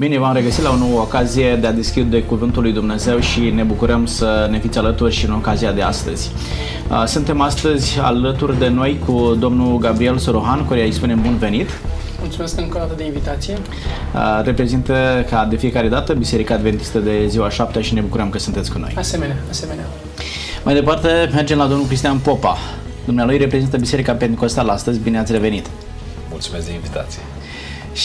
Bine, v-am regăsit la o nouă ocazie de a deschide Cuvântul lui Dumnezeu și ne bucurăm să ne fiți alături și în ocazia de astăzi. Uh, suntem astăzi alături de noi cu domnul Gabriel Sorohan, care îi spunem bun venit. Mulțumesc încă o dată de invitație. Uh, reprezintă ca de fiecare dată Biserica Adventistă de ziua 7 și ne bucurăm că sunteți cu noi. Asemenea, asemenea. Mai departe mergem la domnul Cristian Popa. Dumnealui reprezintă Biserica Pentecostală astăzi. Bine ați revenit! Mulțumesc de invitație!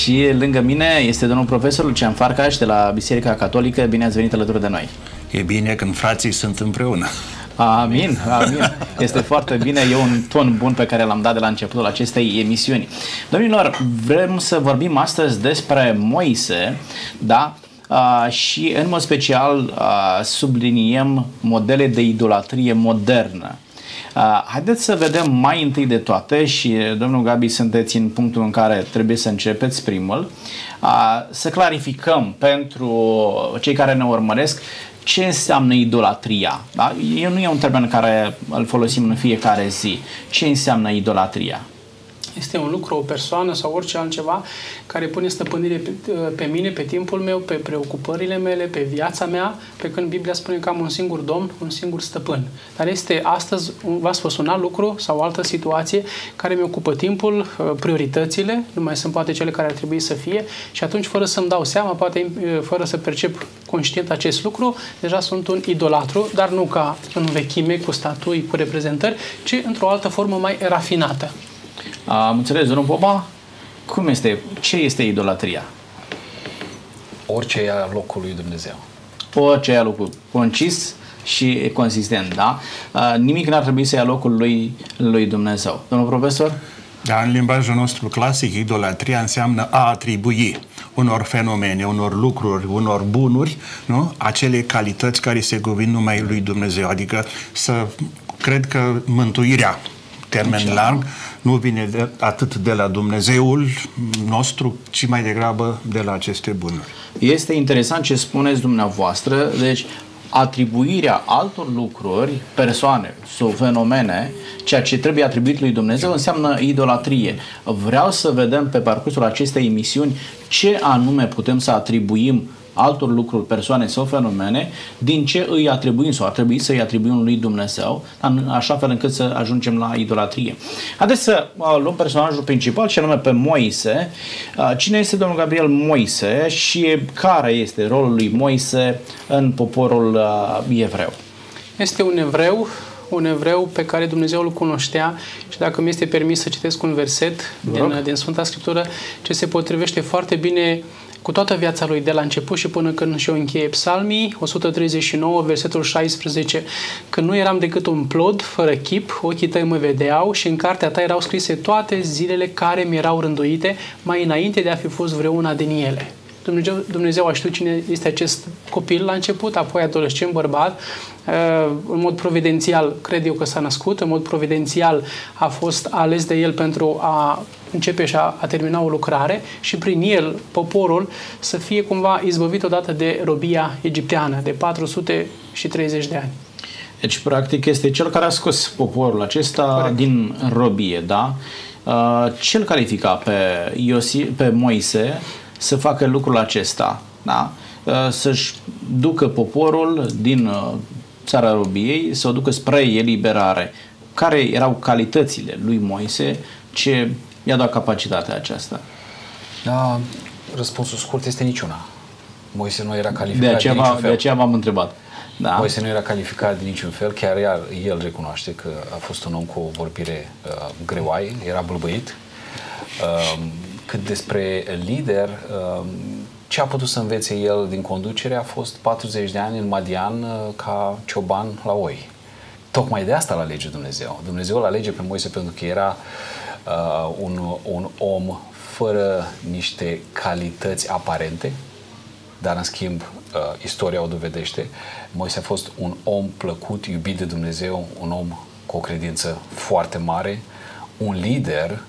Și lângă mine este domnul profesor Lucian Farcaș de la Biserica Catolică. Bine ați venit alături de noi! E bine când frații sunt împreună. Amin, amin. Este foarte bine, e un ton bun pe care l-am dat de la începutul acestei emisiuni. Domnilor, vrem să vorbim astăzi despre Moise, da? Uh, și în mod special uh, subliniem modele de idolatrie modernă. Uh, haideți să vedem mai întâi de toate și domnul Gabi sunteți în punctul în care trebuie să începeți primul, uh, să clarificăm pentru cei care ne urmăresc ce înseamnă idolatria. Da? Eu nu e un termen care îl folosim în fiecare zi. Ce înseamnă idolatria? Este un lucru, o persoană sau orice altceva care pune stăpânire pe, pe mine, pe timpul meu, pe preocupările mele, pe viața mea, pe când Biblia spune că am un singur domn, un singur stăpân. Dar este astăzi, v-a spus un alt lucru sau o altă situație care mi ocupă timpul, uh, prioritățile, nu mai sunt poate cele care ar trebui să fie și atunci, fără să-mi dau seama, poate uh, fără să percep conștient acest lucru, deja sunt un idolatru, dar nu ca în vechime, cu statui, cu reprezentări, ci într-o altă formă mai rafinată. Am înțeles, domnul Popa? Cum este, ce este idolatria? Orice ia locul lui Dumnezeu. Orice ia locul concis și consistent, da? Nimic n-ar trebui să ia locul lui, lui Dumnezeu. Domnul profesor? Da, în limbajul nostru clasic, idolatria înseamnă a atribui unor fenomene, unor lucruri, unor bunuri, nu? acele calități care se cuvin numai lui Dumnezeu. Adică să cred că mântuirea termen larg, nu vine de, atât de la Dumnezeul nostru, ci mai degrabă de la aceste bunuri. Este interesant ce spuneți dumneavoastră, deci atribuirea altor lucruri, persoane sau fenomene, ceea ce trebuie atribuit lui Dumnezeu înseamnă idolatrie. Vreau să vedem pe parcursul acestei emisiuni ce anume putem să atribuim altor lucruri, persoane sau fenomene, din ce îi atribuim sau ar trebui să îi atribuim lui Dumnezeu, în așa fel încât să ajungem la idolatrie. Haideți să uh, luăm personajul principal, și anume pe Moise. Uh, cine este domnul Gabriel Moise și care este rolul lui Moise în poporul uh, evreu? Este un evreu un evreu pe care Dumnezeu îl cunoștea și dacă mi este permis să citesc un verset din, din Sfânta Scriptură ce se potrivește foarte bine cu toată viața lui de la început și până când și-o încheie psalmii, 139, versetul 16, când nu eram decât un plod fără chip, ochii tăi mă vedeau și în cartea ta erau scrise toate zilele care mi erau rânduite mai înainte de a fi fost vreuna din ele. Dumnezeu, Dumnezeu a știut cine este acest copil la început, apoi adolescent, bărbat, uh, în mod providențial, cred eu că s-a născut, în mod providențial a fost ales de el pentru a începe și a, a termina o lucrare și prin el poporul să fie cumva izbăvit odată de robia egipteană de 430 de ani. Deci, practic, este cel care a scos poporul acesta Corect. din robie, da? Uh, cel califica pe, Iosi, pe Moise să facă lucrul acesta, da? Uh, să-și ducă poporul din uh, țara robiei, să o ducă spre eliberare. Care erau calitățile lui Moise ce i-a dat capacitatea aceasta? Da, răspunsul scurt este niciuna. Moise nu era calificat de aceea, de niciun fel. De aceea v-am întrebat. Da. Moise nu era calificat de niciun fel, chiar iar el recunoaște că a fost un om cu o vorbire uh, greoaie, era bâlbăit. Uh, cât despre lider, uh, ce a putut să învețe el din conducere a fost 40 de ani în Madian uh, ca cioban la oi. Tocmai de asta l alege Dumnezeu. Dumnezeu îl alege pe Moise pentru că era uh, un, un om fără niște calități aparente, dar în schimb uh, istoria o dovedește. Moise a fost un om plăcut, iubit de Dumnezeu, un om cu o credință foarte mare, un lider,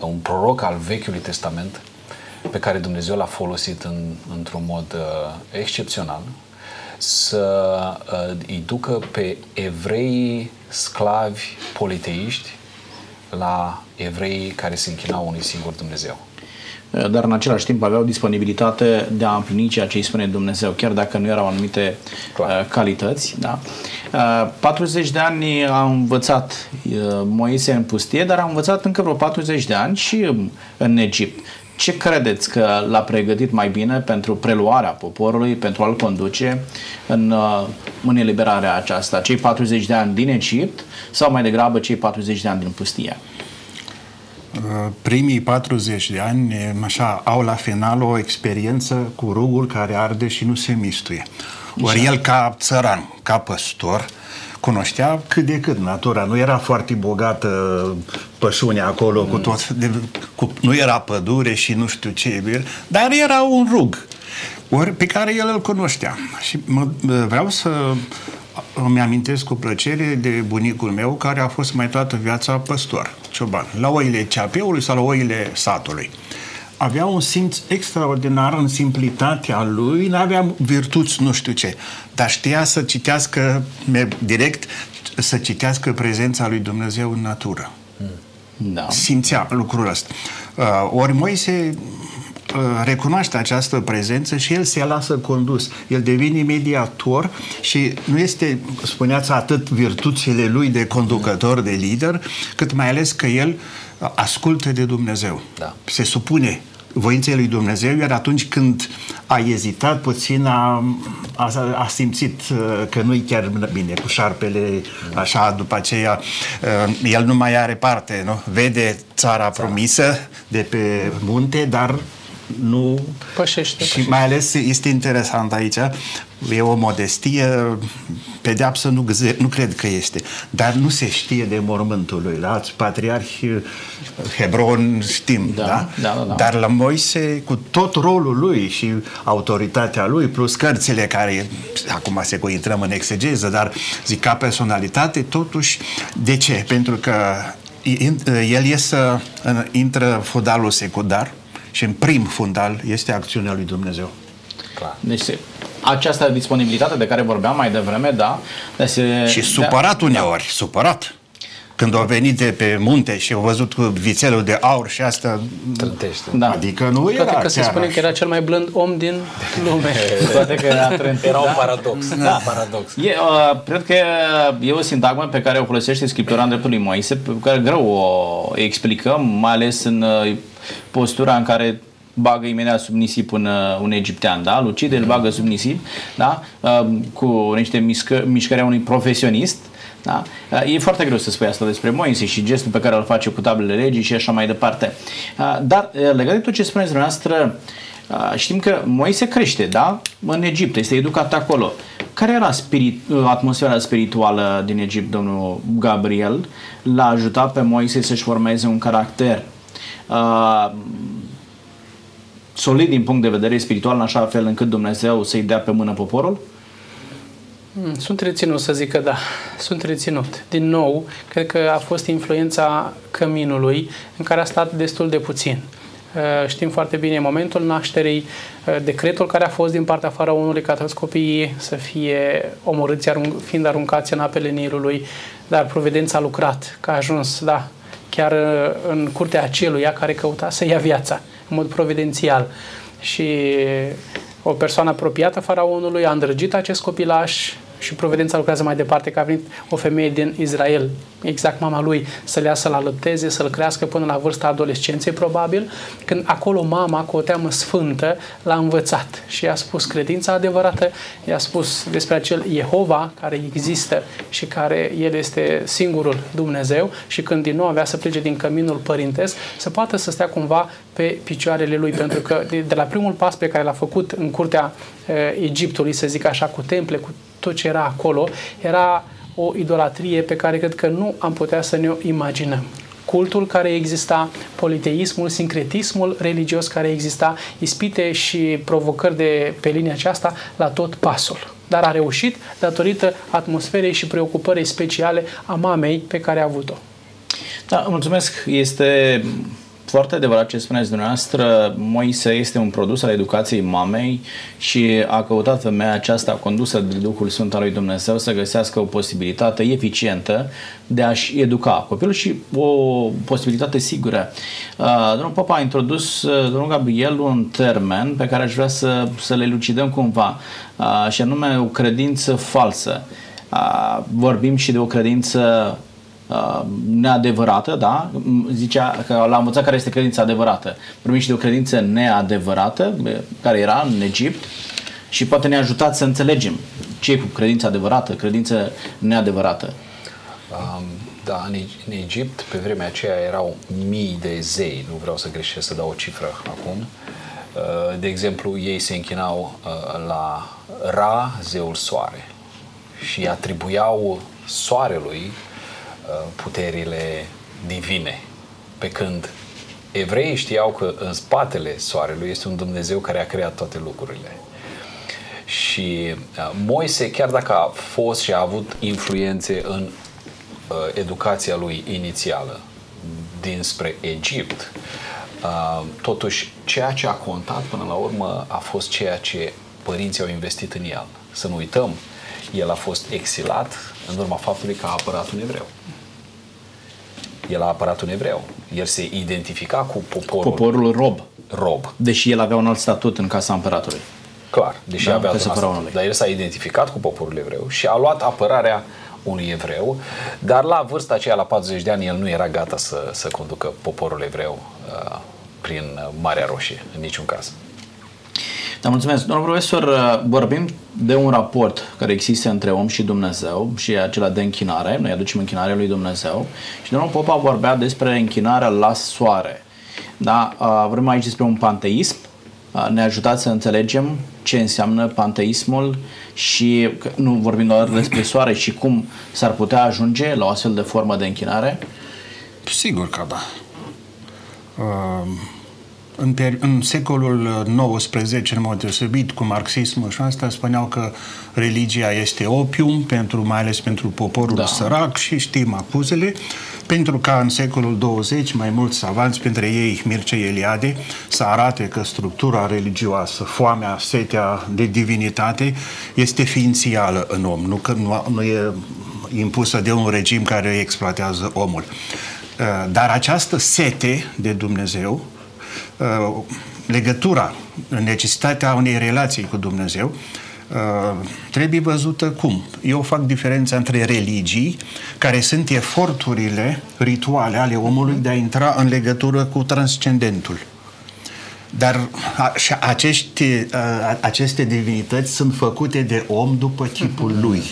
un proroc al Vechiului Testament, pe care Dumnezeu l-a folosit în, într-un mod uh, excepțional, să uh, îi ducă pe evrei sclavi politeiști la evrei care se închinau unui singur Dumnezeu. Eh, dar în același timp aveau disponibilitate de a împlini ceea ce îi spune Dumnezeu, chiar dacă nu erau anumite Clar. Eh, calități. Da? 40 eh, de ani a învățat Moise în pustie, dar a învățat încă vreo 40 de ani și în Egipt. Ce credeți că l-a pregătit mai bine pentru preluarea poporului, pentru a-l conduce în, în eliberarea aceasta? Cei 40 de ani din Egipt sau mai degrabă cei 40 de ani din pustie? Primii 40 de ani așa, au la final o experiență cu rugul care arde și nu se mistuie. Ori el ca țăran, ca păstor, cunoștea cât de cât natura. Nu era foarte bogată pășunea acolo, mm. cu tot, de, cu, nu era pădure și nu știu ce, dar era un rug ori pe care el îl cunoștea. Și mă, vreau să îmi amintesc cu plăcere de bunicul meu care a fost mai toată viața păstor, cioban, la oile ceapeului sau la oile satului. Avea un simț extraordinar în simplitatea lui, nu avea virtuți nu știu ce, dar știa să citească direct, să citească prezența lui Dumnezeu în natură. Da. Simțea lucrul ăsta. Uh, ori Moise Uh, recunoaște această prezență și el se lasă condus. El devine mediator și nu este, spuneați, atât virtuțile lui de conducător, de lider, cât mai ales că el ascultă de Dumnezeu. Da. Se supune voinței lui Dumnezeu, iar atunci când a ezitat puțin, a, a, a simțit uh, că nu-i chiar bine cu șarpele, așa, după aceea, uh, el nu mai are parte, nu? Vede țara promisă de pe munte, dar nu... Pășește. Și mai ales este interesant aici, e o modestie, pedeapsă nu, nu cred că este, dar nu se știe de mormântul lui, da? Patriarhi Hebron știm, da? Da? Da, da, da? Dar la Moise, cu tot rolul lui și autoritatea lui, plus cărțile care, acum se intrăm în exegeză, dar zic ca personalitate, totuși, de ce? Pentru că el iese, intră fodalul secundar, și în prim fundal este acțiunea lui Dumnezeu. Clar. Deci se, această disponibilitate de care vorbeam mai devreme, da. De se, și supărat de, uneori, da. supărat. Când au venit de pe munte și au văzut vițelul de aur și asta... Trântește. Da. Adică nu era Toate că se spune că era cel mai blând om din lume. Toate că era trântit. Era un da? paradox. Da. da. paradox. E, uh, cred că e o sintagmă pe care o folosește Scriptura în dreptul lui Moise, pe care greu o explicăm, mai ales în uh, postura în care bagă imediat sub nisip un, uh, un egiptean, da? Lucide îl bagă sub nisip, da? Uh, cu niște mișcă, mișcări a unui profesionist, da? Uh, e foarte greu să spui asta despre Moise și gestul pe care îl face cu tablele legii și așa mai departe. Dar legat de tot ce spuneți dumneavoastră, știm că Moise crește, da? În Egipt, este educat acolo. Care era spirit, atmosfera spirituală din Egipt, domnul Gabriel? L-a ajutat pe Moise să-și formeze un caracter uh, solid din punct de vedere spiritual, în așa fel încât Dumnezeu să-i dea pe mână poporul? Hmm, sunt reținut să zic că da, sunt reținut. Din nou, cred că a fost influența căminului în care a stat destul de puțin. Uh, știm foarte bine momentul nașterii, uh, decretul care a fost din partea faraonului ca toți copiii să fie omorâți fiind aruncați în apele Nilului, dar providența a lucrat, că a ajuns, da, chiar uh, în curtea aceluia care căuta să ia viața în mod providențial. Și o persoană apropiată faraonului a îndrăgit acest copilaș și Providența lucrează mai departe, că a venit o femeie din Israel, exact mama lui, să-l ia să-l alăpteze, să-l crească până la vârsta adolescenței, probabil, când acolo mama, cu o teamă sfântă, l-a învățat. Și i-a spus credința adevărată, i-a spus despre acel Jehova care există și care El este singurul Dumnezeu și când din nou avea să plece din căminul părintesc, să poată să stea cumva pe picioarele lui, pentru că de, de la primul pas pe care l-a făcut în curtea e, Egiptului, să zic așa, cu temple, cu tot ce era acolo, era o idolatrie pe care cred că nu am putea să ne-o imaginăm cultul care exista, politeismul, sincretismul religios care exista, ispite și provocări de pe linia aceasta la tot pasul. Dar a reușit datorită atmosferei și preocupării speciale a mamei pe care a avut-o. Da, mulțumesc. Este foarte adevărat ce spuneți dumneavoastră. Moise este un produs al educației mamei și a căutat femeia aceasta condusă de Duhul Sfânt al lui Dumnezeu să găsească o posibilitate eficientă de a-și educa copilul și o posibilitate sigură. Uh, domnul Papa a introdus, uh, domnul Gabriel, un termen pe care aș vrea să, să le lucidăm cumva, uh, și anume o credință falsă. Vorbim și de o credință uh, neadevărată, da? Zicea că l-a învățat care este credința adevărată. Vorbim și de o credință neadevărată, care era în Egipt și poate ne ajuta să înțelegem ce e cu credința adevărată, credință neadevărată. Um, da, în, în Egipt, pe vremea aceea, erau mii de zei, nu vreau să greșesc să dau o cifră acum. Uh, de exemplu, ei se închinau uh, la Ra, zeul soare, și atribuiau soarelui Uh, puterile divine. Pe când evreii știau că în spatele soarelui este un Dumnezeu care a creat toate lucrurile. Și uh, Moise, chiar dacă a fost și a avut influențe în uh, educația lui inițială dinspre Egipt, totuși ceea ce a contat până la urmă a fost ceea ce părinții au investit în el. Să nu uităm, el a fost exilat în urma faptului că a apărat un evreu el a apărat un evreu. El se identifica cu poporul. Poporul rob. Rob. Deși el avea un alt statut în casa împăratului. Clar, deși da, avea un alt statut. Dar el s-a identificat cu poporul evreu și a luat apărarea unui evreu, dar la vârsta aceea, la 40 de ani, el nu era gata să, să conducă poporul evreu uh, prin Marea Roșie, în niciun caz. Da, mulțumesc. Domnul profesor, uh, vorbim de un raport care există între om și Dumnezeu și acela de închinare. Noi aducem închinarea lui Dumnezeu și domnul Popa vorbea despre închinarea la soare. Da, uh, vorbim aici despre un panteism. Uh, ne ajutați să înțelegem ce înseamnă panteismul și nu vorbim doar despre soare și cum s-ar putea ajunge la o astfel de formă de închinare? Sigur că da. Uh în, per- în secolul XIX, în mod deosebit, cu marxismul și asta, spuneau că religia este opium, pentru, mai ales pentru poporul da. sărac și știm apuzele, pentru ca în secolul 20 mai mulți savanți, printre ei Mircea Eliade, să arate că structura religioasă, foamea, setea de divinitate, este ființială în om, nu că nu, nu e impusă de un regim care exploatează omul. Dar această sete de Dumnezeu, Uh, legătura, necesitatea unei relații cu Dumnezeu, uh, trebuie văzută cum. Eu fac diferența între religii, care sunt eforturile rituale ale omului de a intra în legătură cu transcendentul. Dar acești, uh, aceste divinități sunt făcute de om după chipul mhm. lui.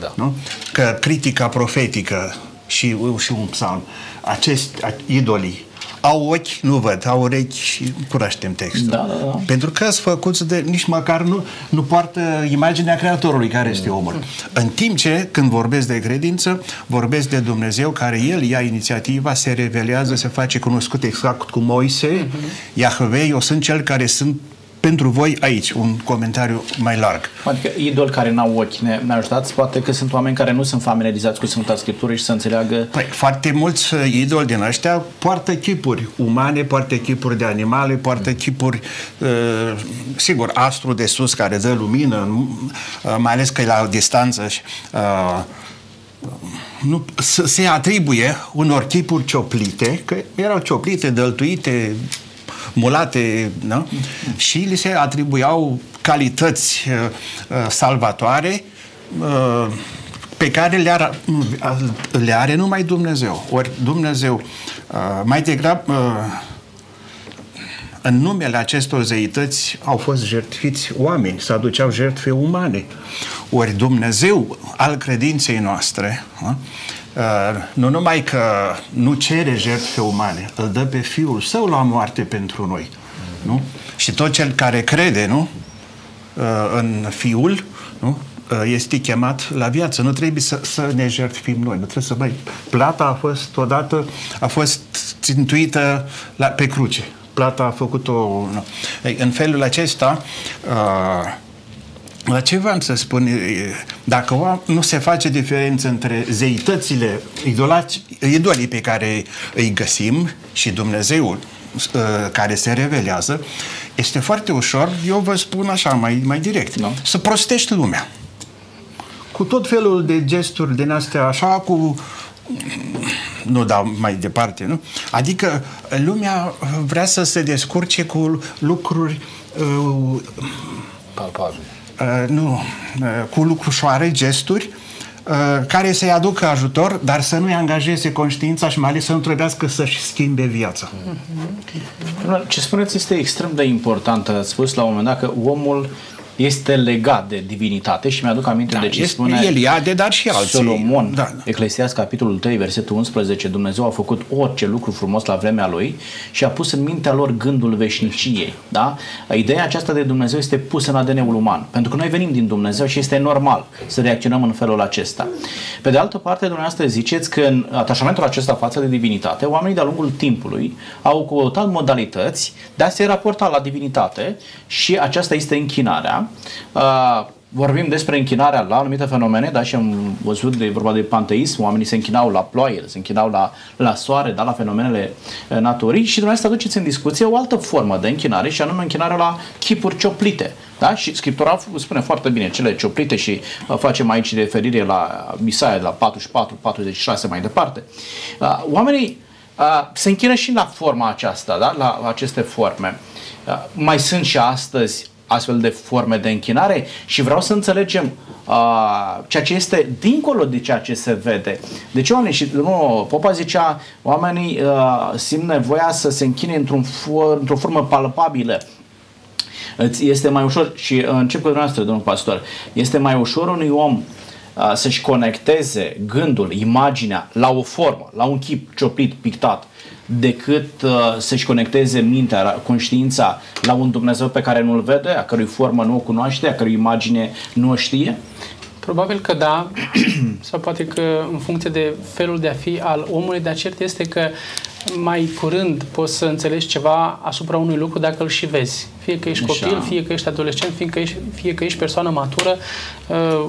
Da. Nu? Că critica profetică și, și un psalm, acești idolii au ochi, nu văd, au urechi și cunoaștem textul. Da, da, da. Pentru că sunt făcuți de, nici măcar nu, nu poartă imaginea Creatorului care este omul. În timp ce, când vorbesc de credință, vorbesc de Dumnezeu care El ia inițiativa, se revelează, se face cunoscut exact cu Moise, uh-huh. Iahve, eu sunt cel care sunt pentru voi aici, un comentariu mai larg. Adică idol care n-au ochi, ne, ne ajutați? Poate că sunt oameni care nu sunt familiarizați cu Sfânta Scriptură și să înțeleagă... Păi, foarte mulți uh, idoli din ăștia poartă chipuri umane, poartă chipuri de animale, poartă chipuri, uh, sigur, astru de sus care dă lumină, uh, mai ales că e la distanță și... Uh, nu, se atribuie unor chipuri cioplite, că erau cioplite, dăltuite, mulate, da? și li se atribuiau calități uh, uh, salvatoare uh, pe care le are, le are numai Dumnezeu. Ori Dumnezeu, uh, mai degrabă, uh, în numele acestor zeități au fost jertfiți oameni, se aduceau jertfe umane. Ori Dumnezeu al credinței noastre, uh, Uh, nu numai că nu cere jertfe umane, îl dă pe Fiul Său la moarte pentru noi. Nu? Și tot cel care crede nu? Uh, în Fiul nu? Uh, este chemat la viață. Nu trebuie să, să ne jertfim noi. Nu trebuie să mai... Plata a fost odată, a fost țintuită la, pe cruce. Plata a făcut-o... Nu. În felul acesta, uh, La ce v-am să spun? Dacă nu se face diferență între zeitățile, idolați, idolii pe care îi găsim și Dumnezeul care se revelează, este foarte ușor, eu vă spun așa mai, mai direct, no. să prostești lumea. Cu tot felul de gesturi din astea, așa, cu nu dau mai departe, nu? Adică lumea vrea să se descurce cu lucruri uh, palpabile. Uh, nu, uh, cu lucrușoare, gesturi, uh, care să-i aducă ajutor, dar să nu-i angajeze conștiința și mai ales să nu trebuiască să-și schimbe viața. Ce spuneți este extrem de important. Ați spus la un moment dat că omul este legat de divinitate și mi-aduc aminte da, de ce spune Eliade, dar și alții. Solomon, da, da. Eclesiast, capitolul 3, versetul 11, Dumnezeu a făcut orice lucru frumos la vremea Lui și a pus în mintea lor gândul veșniciei. Da? Ideea aceasta de Dumnezeu este pusă în ADN-ul uman, pentru că noi venim din Dumnezeu și este normal să reacționăm în felul acesta. Pe de altă parte, dumneavoastră ziceți că în atașamentul acesta față de divinitate, oamenii de-a lungul timpului au căutat modalități de a se raporta la divinitate și aceasta este închinarea Uh, vorbim despre închinarea la anumite fenomene, da, și am văzut de vorba de panteism, oamenii se închinau la ploaie, se închinau la, la soare, da, la fenomenele uh, naturii și dumneavoastră aduceți în discuție o altă formă de închinare și anume închinarea la chipuri cioplite. Da? Și Scriptura spune foarte bine cele cioplite și uh, facem aici referire la Isaia la 44, 46 mai departe. Uh, oamenii uh, se închină și la forma aceasta, da? la aceste forme. Uh, mai sunt și astăzi astfel de forme de închinare și vreau să înțelegem uh, ceea ce este dincolo de ceea ce se vede. Deci oamenii, și nu, Popa zicea, oamenii uh, simt nevoia să se închine într-un for, într-o formă palpabilă. Este mai ușor, și încep cu dumneavoastră, domnul pastor, este mai ușor unui om uh, să-și conecteze gândul, imaginea la o formă, la un chip cioplit, pictat, decât uh, să-și conecteze mintea, conștiința la un Dumnezeu pe care nu-l vede, a cărui formă nu o cunoaște, a cărui imagine nu o știe? Probabil că da, sau poate că în funcție de felul de a fi al omului, dar cert este că mai curând poți să înțelegi ceva asupra unui lucru dacă îl și vezi. Fie că ești copil, Așa. fie că ești adolescent, fie că ești, fie că ești persoană matură. Uh,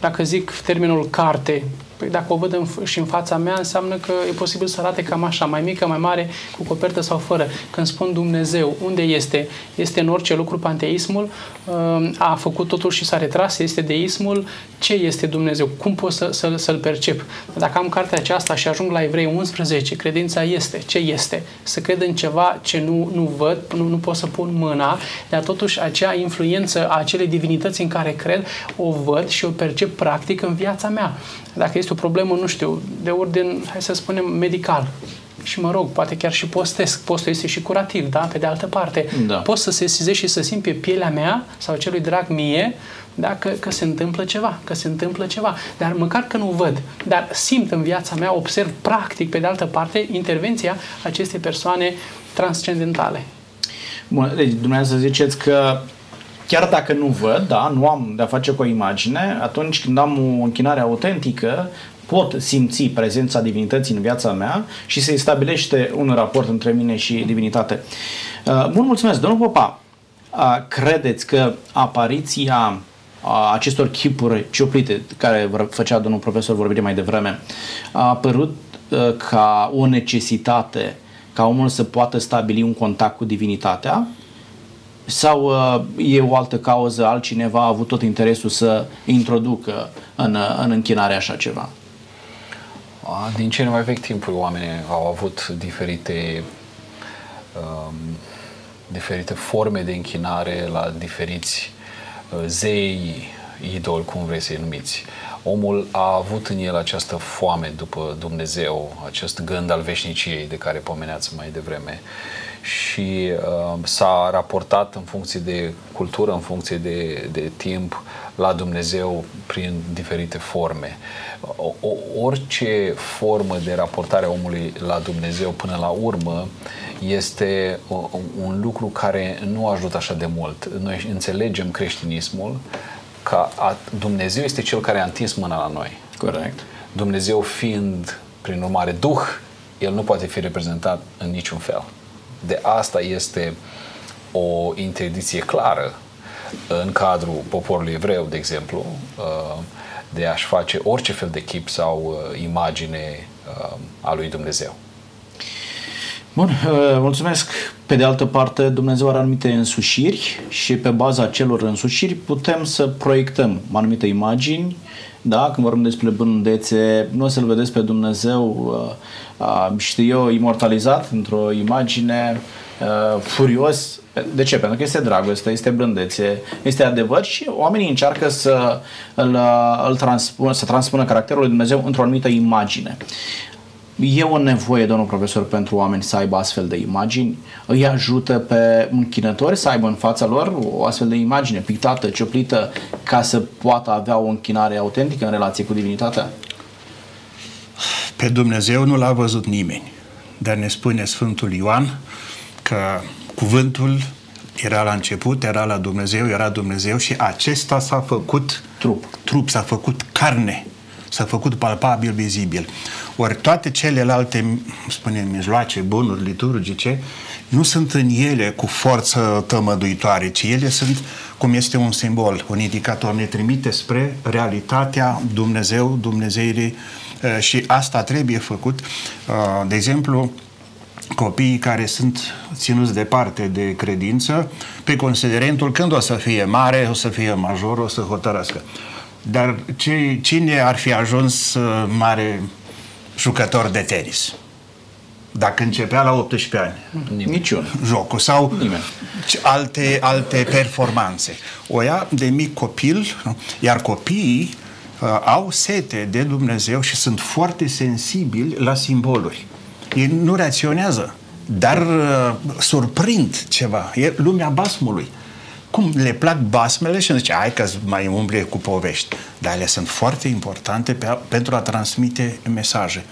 dacă zic termenul carte, Păi dacă o văd în, și în fața mea, înseamnă că e posibil să arate cam așa, mai mică, mai mare, cu copertă sau fără. Când spun Dumnezeu, unde este? Este în orice lucru panteismul, um, a făcut totul și s-a retras, este deismul, ce este Dumnezeu? Cum pot să, să, să-L percep? Dacă am cartea aceasta și ajung la Evrei 11, credința este. Ce este? Să cred în ceva ce nu, nu văd, nu, nu pot să pun mâna, dar totuși acea influență a acelei divinități în care cred, o văd și o percep practic în viața mea. Dacă este o problemă, nu știu, de ordin, hai să spunem, medical, și mă rog, poate chiar și postesc. Postul este și curativ, da? Pe de altă parte, da. pot să se sesizez și să simt pe pielea mea sau celui drag mie da? că, că se întâmplă ceva, că se întâmplă ceva. Dar măcar că nu văd, dar simt în viața mea, observ practic, pe de altă parte, intervenția acestei persoane transcendentale. Bun, deci dumneavoastră ziceți că chiar dacă nu văd, da, nu am de-a face cu o imagine, atunci când am o închinare autentică, pot simți prezența divinității în viața mea și se stabilește un raport între mine și divinitate. Uh, bun, mulțumesc. Domnul Popa, uh, credeți că apariția uh, acestor chipuri cioplite, care făcea domnul profesor vorbire mai devreme, a apărut ca o necesitate ca omul să poată stabili un contact cu divinitatea sau uh, e o altă cauză, altcineva a avut tot interesul să introducă în, uh, în închinare așa ceva? Din cele mai vechi timpuri oamenii au avut diferite um, diferite forme de închinare la diferiți uh, zei, idoli, cum vrei să-i numiți. Omul a avut în el această foame după Dumnezeu, acest gând al veșniciei de care pomeneați mai devreme. Uh, și uh, s-a raportat în funcție de cultură, în funcție de, de timp la Dumnezeu prin diferite forme. O, o, orice formă de raportare a omului la Dumnezeu până la urmă este o, un lucru care nu ajută așa de mult. Noi înțelegem creștinismul că a, Dumnezeu este cel care a întins mâna la noi. Corect. Dumnezeu fiind, prin urmare, Duh, el nu poate fi reprezentat în niciun fel. De asta este o interdicție clară în cadrul poporului evreu, de exemplu, de a-și face orice fel de chip sau imagine a lui Dumnezeu. Bun, mulțumesc. Pe de altă parte, Dumnezeu are anumite însușiri și pe baza celor însușiri putem să proiectăm anumite imagini, da? Când vorbim despre blândețe, nu o să-L vedeți pe Dumnezeu, uh, știu eu, imortalizat într-o imagine uh, furios. De ce? Pentru că este dragoste, este blândețe, este adevăr și oamenii încearcă să îl, îl transpună, să transpună caracterul lui Dumnezeu într-o anumită imagine. E o nevoie, domnul profesor, pentru oameni să aibă astfel de imagini? Îi ajută pe închinători să aibă în fața lor o astfel de imagine pictată, cioplită, ca să poată avea o închinare autentică în relație cu divinitatea? Pe Dumnezeu nu l-a văzut nimeni, dar ne spune Sfântul Ioan că cuvântul era la început, era la Dumnezeu, era Dumnezeu și acesta s-a făcut trup, trup s-a făcut carne, s-a făcut palpabil, vizibil. Ori toate celelalte, spunem, mijloace, bunuri liturgice, nu sunt în ele cu forță tămăduitoare, ci ele sunt cum este un simbol, un indicator, ne trimite spre realitatea Dumnezeu, Dumnezeirii uh, și asta trebuie făcut. Uh, de exemplu, copiii care sunt ținuți departe de credință, pe considerentul când o să fie mare, o să fie major, o să hotărăscă. Dar cine ar fi ajuns uh, mare jucător de tenis. Dacă începea la 18 ani. Niciun. Jocul sau Nimeni. alte, alte performanțe. O ia de mic copil, iar copiii uh, au sete de Dumnezeu și sunt foarte sensibili la simboluri. Ei nu reacționează, dar uh, surprind ceva. E lumea basmului. Cum le plac basmele și zice, hai că mai umble cu povești. Dar ele sunt foarte importante pe a, pentru a transmite mesaje.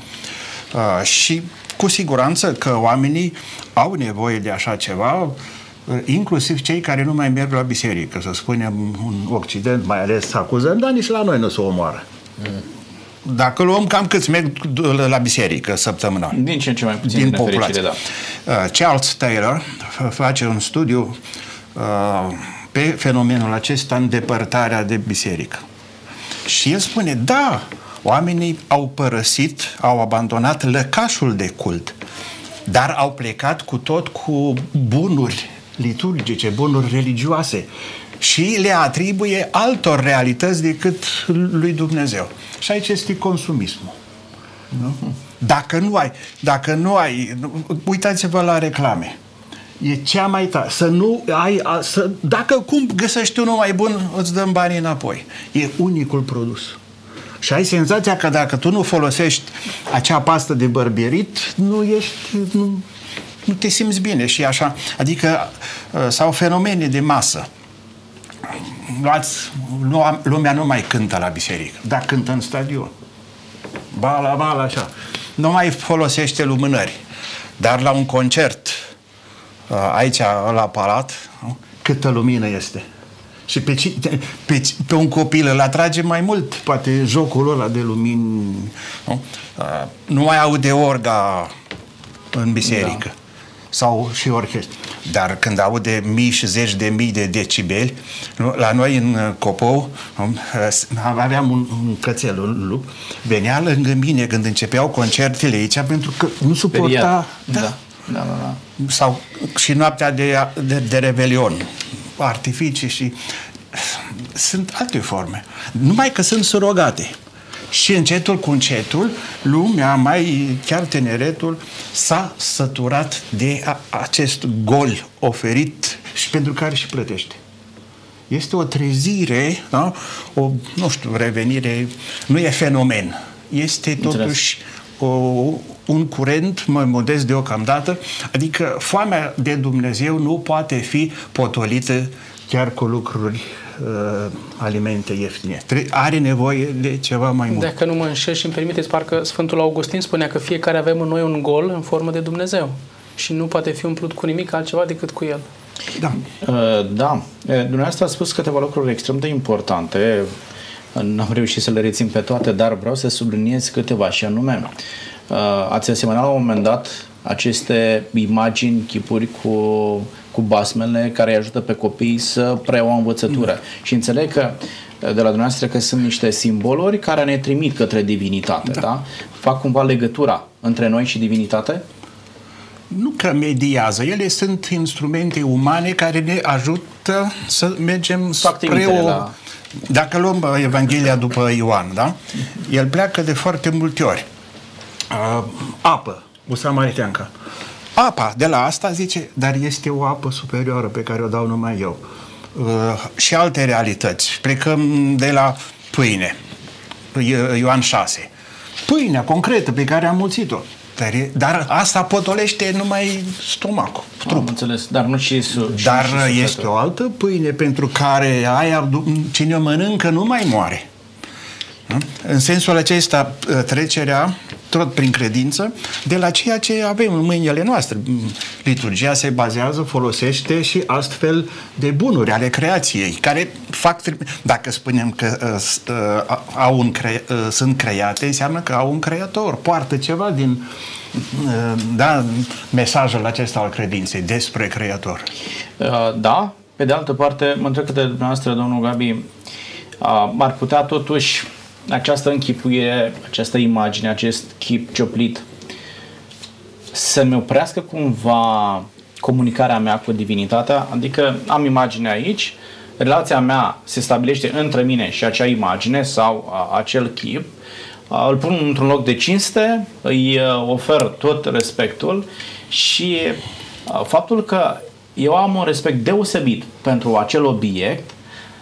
Uh, și cu siguranță că oamenii au nevoie de așa ceva, uh, inclusiv cei care nu mai merg la biserică, să spunem, în Occident, mai ales acuzăm, dar nici la noi nu se omoară. Mm. Dacă luăm cam câți merg la biserică săptămânal. Din ce în ce mai puțin din, din populație. Da. Uh, Charles Taylor face un studiu Uh, pe fenomenul acesta îndepărtarea de biserică. Și el spune, da, oamenii au părăsit, au abandonat lăcașul de cult, dar au plecat cu tot cu bunuri liturgice, bunuri religioase și le atribuie altor realități decât lui Dumnezeu. Și aici este consumismul. Nu? Dacă nu ai, dacă nu ai, uitați-vă la reclame e cea mai tare. Să nu ai, a, să, dacă cum găsești unul mai bun, îți dăm banii înapoi. E unicul produs. Și ai senzația că dacă tu nu folosești acea pastă de bărbierit, nu ești, nu, nu te simți bine și așa. Adică, uh, sau fenomene de masă. Luați, lumea nu mai cântă la biserică, dar cântă în stadion. Bala, bala, așa. Nu mai folosește lumânări. Dar la un concert Uh, aici la palat, câtă lumină este. Și pe, pe, pe un copil îl atrage mai mult, poate jocul ăla de lumini. Nu, uh, nu mai aude orga în biserică. Da. Sau și orchestra. Dar când aude mii și zeci de mii de decibeli, la noi în Copou uh, aveam un, un cățel, un lup, venea lângă mine când începeau concertele aici pentru că nu suporta... Da. da da, da, da. Sau și noaptea de, de, de revelion, artificii și sunt alte forme. Numai că sunt surogate. Și încetul cu încetul, lumea, mai chiar tineretul, s-a săturat de a, acest gol oferit și pentru care și plătește. Este o trezire, da? o, nu știu, revenire, nu e fenomen. Este totuși o, un curent mai modest deocamdată, adică foamea de Dumnezeu nu poate fi potolită chiar cu lucruri uh, alimente ieftine. Are nevoie de ceva mai mult. Dacă nu mă înșel și îmi permiteți, parcă Sfântul Augustin spunea că fiecare avem în noi un gol în formă de Dumnezeu și nu poate fi umplut cu nimic altceva decât cu el. Da. Uh, da. Dumneavoastră a spus câteva lucruri extrem de importante. N-am reușit să le rețin pe toate, dar vreau să subliniez câteva și anume. Uh, ați asemănat la un moment dat aceste imagini, chipuri cu, cu basmele care îi ajută pe copii să preia o învățătură. Mm. Și înțeleg că de la dumneavoastră că sunt niște simboluri care ne trimit către divinitate, da? da? Fac cumva legătura între noi și divinitate? Nu că mediază, ele sunt instrumente umane care ne ajută să mergem spre o... La... Dacă luăm Evanghelia după Ioan, da? El pleacă de foarte multe ori. Uh, apă, o samariteancă. Apa, de la asta zice, dar este o apă superioară pe care o dau numai eu. Uh, și alte realități. Plecăm de la pâine, Ioan 6. Pâinea concretă pe care am mulțit-o. Dar, dar asta potolește numai stomacul, trupul. Am înțeles, dar nu și su- Dar și este o altă pâine pentru care aia, cine o mănâncă nu mai moare. În sensul acesta, ă, trecerea, tot prin credință, de la ceea ce avem în mâinile noastre. Liturgia se bazează, folosește și astfel de bunuri ale creației, care fac, dacă spunem că uh, au un cre, uh, sunt create, înseamnă că au un creator, poartă ceva din uh, da, mesajul acesta al credinței despre creator. Uh, da, pe de altă parte, mă întreb de dumneavoastră, domnul Gabi, uh, ar putea totuși această închipuire, această imagine, acest chip cioplit să-mi oprească cumva comunicarea mea cu divinitatea, adică am imagine aici, relația mea se stabilește între mine și acea imagine sau a, acel chip, a, îl pun într-un loc de cinste, îi ofer tot respectul și a, faptul că eu am un respect deosebit pentru acel obiect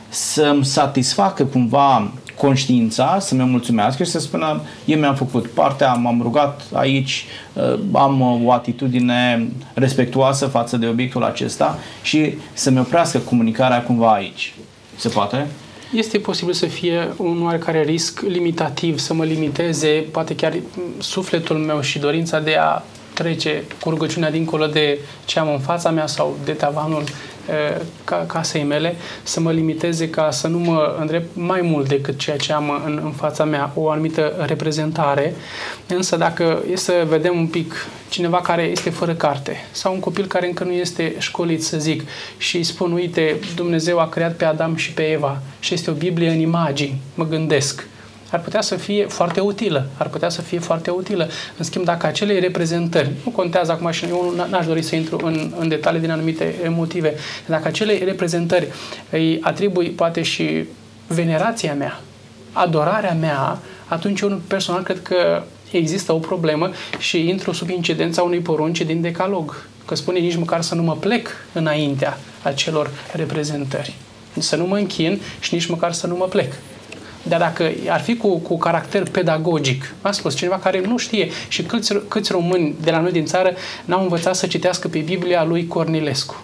să-mi satisfacă cumva conștiința, să mi mulțumească și să spună eu mi-am făcut partea, m-am rugat aici, uh, am uh, o atitudine respectuoasă față de obiectul acesta și să-mi oprească comunicarea cumva aici. Se poate? Este posibil să fie un oarecare risc limitativ, să mă limiteze, poate chiar sufletul meu și dorința de a trece cu rugăciunea dincolo de ce am în fața mea sau de tavanul ca, casei mele, să mă limiteze ca să nu mă îndrept mai mult decât ceea ce am în, în fața mea, o anumită reprezentare. Însă dacă e să vedem un pic cineva care este fără carte sau un copil care încă nu este școlit, să zic, și îi spun, uite, Dumnezeu a creat pe Adam și pe Eva și este o Biblie în imagini, mă gândesc ar putea să fie foarte utilă. Ar putea să fie foarte utilă. În schimb, dacă acele reprezentări, nu contează acum și eu n-aș dori să intru în, în detalii din anumite motive, dacă acele reprezentări îi atribui poate și venerația mea, adorarea mea, atunci eu personal cred că există o problemă și intru sub incidența unei porunci din decalog. Că spune nici măcar să nu mă plec înaintea acelor reprezentări. Să nu mă închin și nici măcar să nu mă plec. Dar dacă ar fi cu, cu caracter pedagogic, am spus, cineva care nu știe și câți, câți români de la noi din țară n-au învățat să citească pe Biblia lui Cornilescu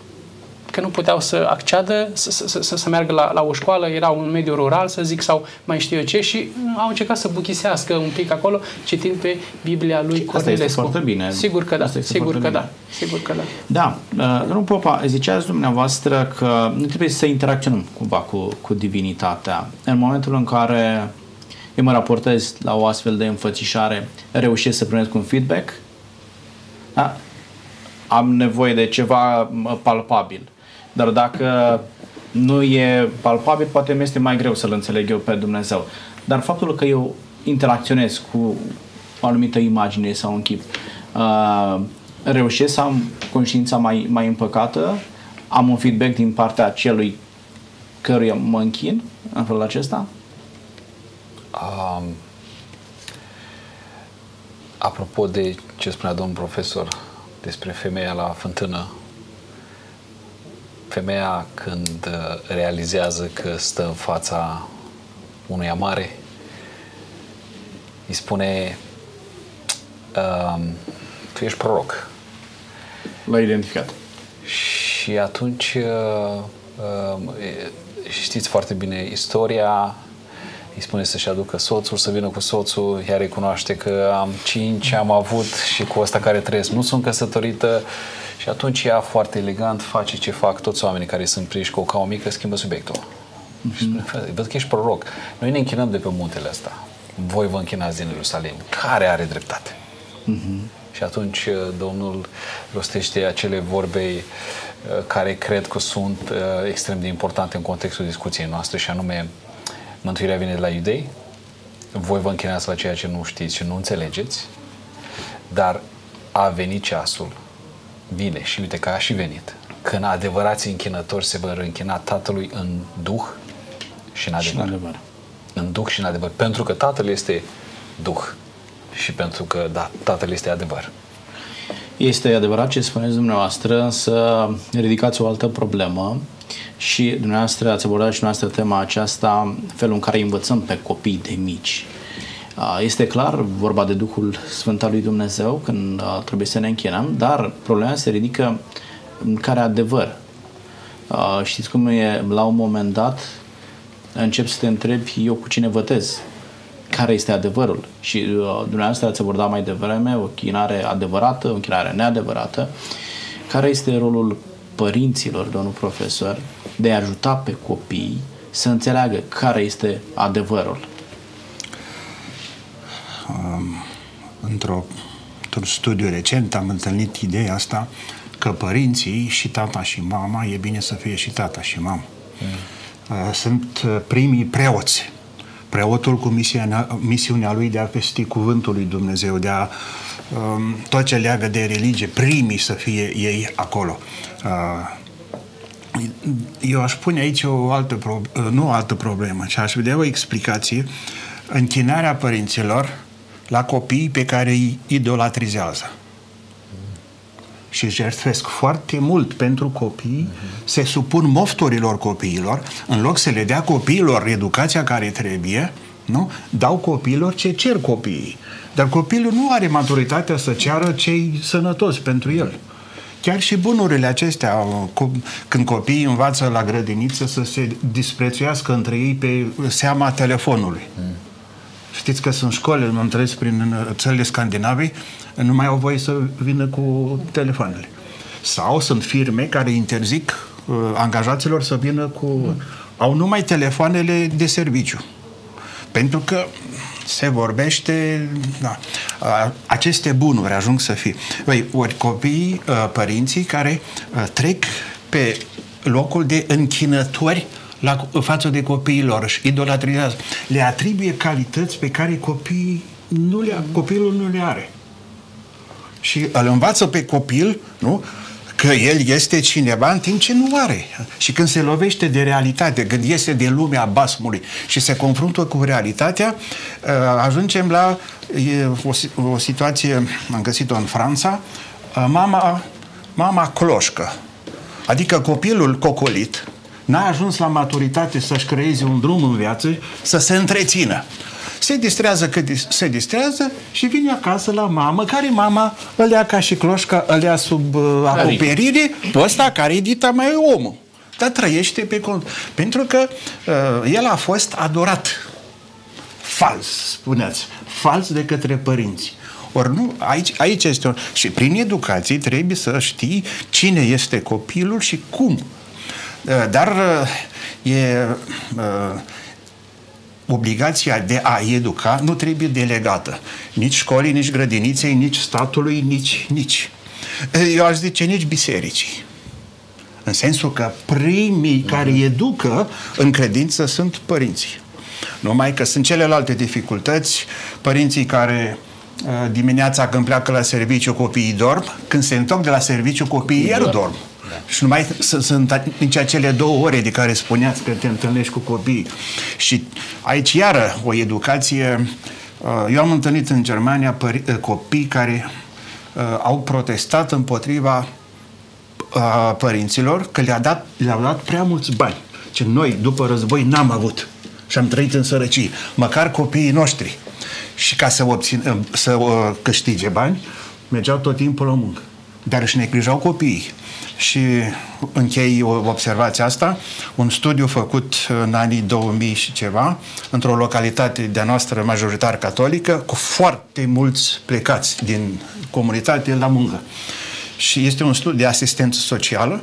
că nu puteau să acceadă, să, să, să, să meargă la, la o școală, era un mediu rural, să zic, sau mai știu eu ce, și au încercat să buchisească un pic acolo, citind pe Biblia lui Cornilescu. Asta este foarte bine. Sigur că da, sigur că bine. da, sigur că da. Da, uh, domnul Popa, ziceați dumneavoastră că nu trebuie să interacționăm cumva cu, cu divinitatea. În momentul în care eu mă raportez la o astfel de înfățișare, reușesc să primesc un feedback, da? am nevoie de ceva palpabil. Dar dacă nu e palpabil, poate mi este mai greu să-L înțeleg eu pe Dumnezeu. Dar faptul că eu interacționez cu o anumită imagine sau un chip, uh, reușesc să am conștiința mai, mai împăcată, am un feedback din partea celui căruia mă închin în felul acesta? Um, apropo de ce spunea domnul profesor despre femeia la fântână, femeia când uh, realizează că stă în fața unui amare, îi spune um, tu ești proroc. L-a identificat. Și atunci uh, uh, știți foarte bine istoria, îi spune să-și aducă soțul, să vină cu soțul, ea recunoaște că am cinci, am avut și cu ăsta care trăiesc nu sunt căsătorită, și atunci ea foarte elegant face ce fac toți oamenii care sunt prinși cu o caua mică, schimbă subiectul. Mm-hmm. Văd că ești proroc. Noi ne închinăm de pe muntele ăsta. Voi vă închinați din Ierusalim. Care are dreptate? Mm-hmm. Și atunci uh, Domnul rostește acele vorbe uh, care cred că sunt uh, extrem de importante în contextul discuției noastre și anume mântuirea vine de la iudei, voi vă închinați la ceea ce nu știți și nu înțelegeți, dar a venit ceasul, vine și uite că a și venit, când adevărații închinători se vor închina Tatălui în Duh și în adevăr. Și în, adevăr. în Duh și în adevăr. Pentru că Tatăl este Duh și pentru că, da, Tatăl este adevăr. Este adevărat ce spuneți dumneavoastră, să ridicați o altă problemă și dumneavoastră ați abordat și dumneavoastră tema aceasta, felul în care învățăm pe copii de mici. Este clar vorba de Duhul Sfânt al lui Dumnezeu când trebuie să ne închinăm, dar problema se ridică în care adevăr. Știți cum e, la un moment dat încep să te întrebi eu cu cine votez care este adevărul. Și uh, dumneavoastră ați abordat mai devreme o chinare adevărată, o chinare neadevărată. Care este rolul părinților, domnul profesor, de a ajuta pe copii să înțeleagă care este adevărul? Um, într-o, într-un studiu recent am întâlnit ideea asta că părinții și tata și mama, e bine să fie și tata și mama, mm. sunt uh, primii preoți preotul cu misiunea, misiunea lui de a vesti cuvântul lui Dumnezeu, de a um, tot ce leagă de religie, primii să fie ei acolo. Uh, eu aș pune aici o altă, pro- uh, nu o altă problemă, ci aș vedea o explicație închinarea părinților la copiii pe care îi idolatrizează și jertfesc foarte mult pentru copii, uh-huh. se supun mofturilor copiilor, în loc să le dea copiilor educația care trebuie, nu? dau copiilor ce cer copiii. Dar copilul nu are maturitatea să ceară cei sănătoși pentru el. Chiar și bunurile acestea, când copiii învață la grădiniță să se disprețuiască între ei pe seama telefonului. Mm. Știți că sunt școli, mă întâlnesc prin țările Scandinavii, nu mai au voie să vină cu telefoanele. Sau sunt firme care interzic uh, angajaților să vină cu... Mm. Au numai telefoanele de serviciu. Pentru că se vorbește, da, aceste bunuri ajung să fie. Băi, ori copiii, uh, părinții care uh, trec pe locul de închinători la, față de copiilor și idolatrizează. Le atribuie calități pe care copiii nu le, copilul nu le are. Și îl învață pe copil, nu? că el este cineva în timp ce nu are. Și când se lovește de realitate, când iese de lumea basmului și se confruntă cu realitatea, uh, ajungem la o, o situație, am găsit-o în Franța, uh, mama, mama cloșcă. Adică copilul cocolit, n-a ajuns la maturitate să-și creeze un drum în viață, să se întrețină. Se distrează cât se distrează și vine acasă la mamă, care mama îl ia ca și cloșca, îl ia sub uh, acoperire, pe ăsta care e dita mai e omul. Dar trăiește pe cont. Pentru că uh, el a fost adorat. Fals, spuneați. Fals de către părinți. Ori nu, aici, aici este un... Și prin educație trebuie să știi cine este copilul și cum Eh, dar eh, e eh, obligația de a educa nu trebuie delegată. Nici școlii, nici grădiniței, nici statului, nici, nici. Eu aș zice nici bisericii. În sensul că primii care educă în credință sunt părinții. Numai că sunt celelalte dificultăți, părinții care dimineața când pleacă la serviciu copiii dorm, când se întorc de la serviciu copiii iar dorm. Da. Și nu mai sunt nici acele două ore de care spuneați că te întâlnești cu copii. Și aici, iară, o educație... Uh, eu am întâlnit în Germania pări, uh, copii care uh, au protestat împotriva părinților că le-a dat, le-au dat prea mulți bani. Ce noi, după război, n-am avut. Și am trăit în sărăcie. Măcar copiii noștri. Și ca să, obțin, să câștige bani, mergeau tot timpul la muncă. Dar își neglijau copiii. Și închei observația asta, un studiu făcut în anii 2000 și ceva, într-o localitate de-a noastră majoritar catolică, cu foarte mulți plecați din comunitate la muncă. Și este un studiu de asistență socială